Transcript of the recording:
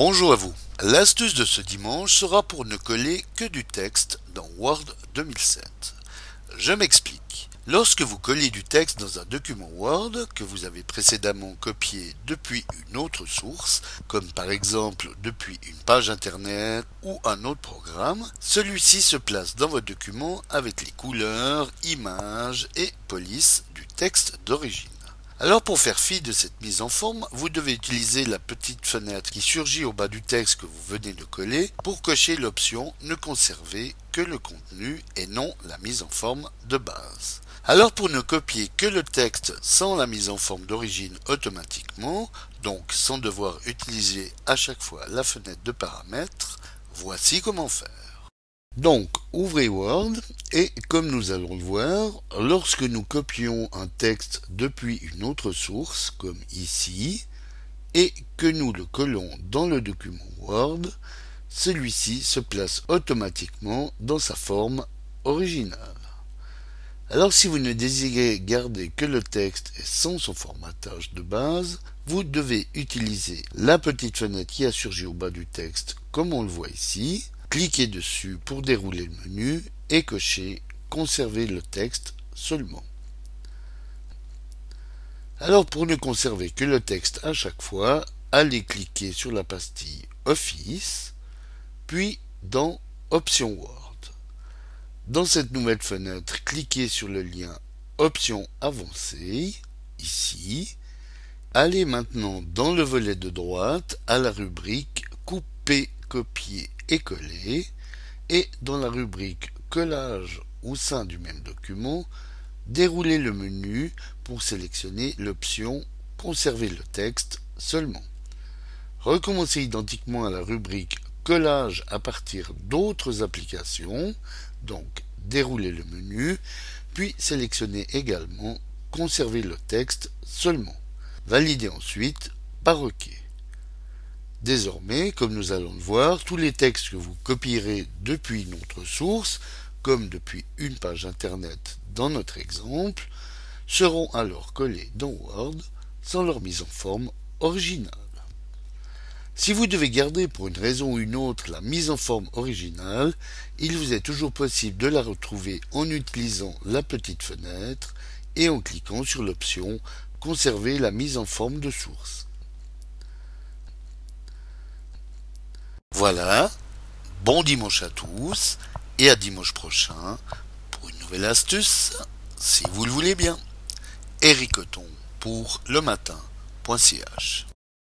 Bonjour à vous. L'astuce de ce dimanche sera pour ne coller que du texte dans Word 2007. Je m'explique. Lorsque vous collez du texte dans un document Word que vous avez précédemment copié depuis une autre source, comme par exemple depuis une page internet ou un autre programme, celui-ci se place dans votre document avec les couleurs, images et polices du texte d'origine. Alors pour faire fi de cette mise en forme, vous devez utiliser la petite fenêtre qui surgit au bas du texte que vous venez de coller pour cocher l'option Ne conserver que le contenu et non la mise en forme de base. Alors pour ne copier que le texte sans la mise en forme d'origine automatiquement, donc sans devoir utiliser à chaque fois la fenêtre de paramètres, voici comment faire. Donc, ouvrez Word et comme nous allons le voir, lorsque nous copions un texte depuis une autre source, comme ici, et que nous le collons dans le document Word, celui-ci se place automatiquement dans sa forme originale. Alors si vous ne désirez garder que le texte et sans son formatage de base, vous devez utiliser la petite fenêtre qui a surgi au bas du texte comme on le voit ici, Cliquez dessus pour dérouler le menu et cochez Conserver le texte seulement. Alors pour ne conserver que le texte à chaque fois, allez cliquer sur la pastille Office, puis dans Options Word. Dans cette nouvelle fenêtre, cliquez sur le lien Options avancées, ici. Allez maintenant dans le volet de droite à la rubrique Couper, copier et coller, et dans la rubrique Collage au sein du même document, déroulez le menu pour sélectionner l'option Conserver le texte seulement. Recommencez identiquement à la rubrique Collage à partir d'autres applications, donc déroulez le menu, puis sélectionnez également Conserver le texte seulement. Validez ensuite par OK. Désormais, comme nous allons le voir, tous les textes que vous copierez depuis une autre source, comme depuis une page Internet dans notre exemple, seront alors collés dans Word sans leur mise en forme originale. Si vous devez garder pour une raison ou une autre la mise en forme originale, il vous est toujours possible de la retrouver en utilisant la petite fenêtre et en cliquant sur l'option Conserver la mise en forme de source. Voilà, bon dimanche à tous et à dimanche prochain pour une nouvelle astuce, si vous le voulez bien. Eric pour le matin.ch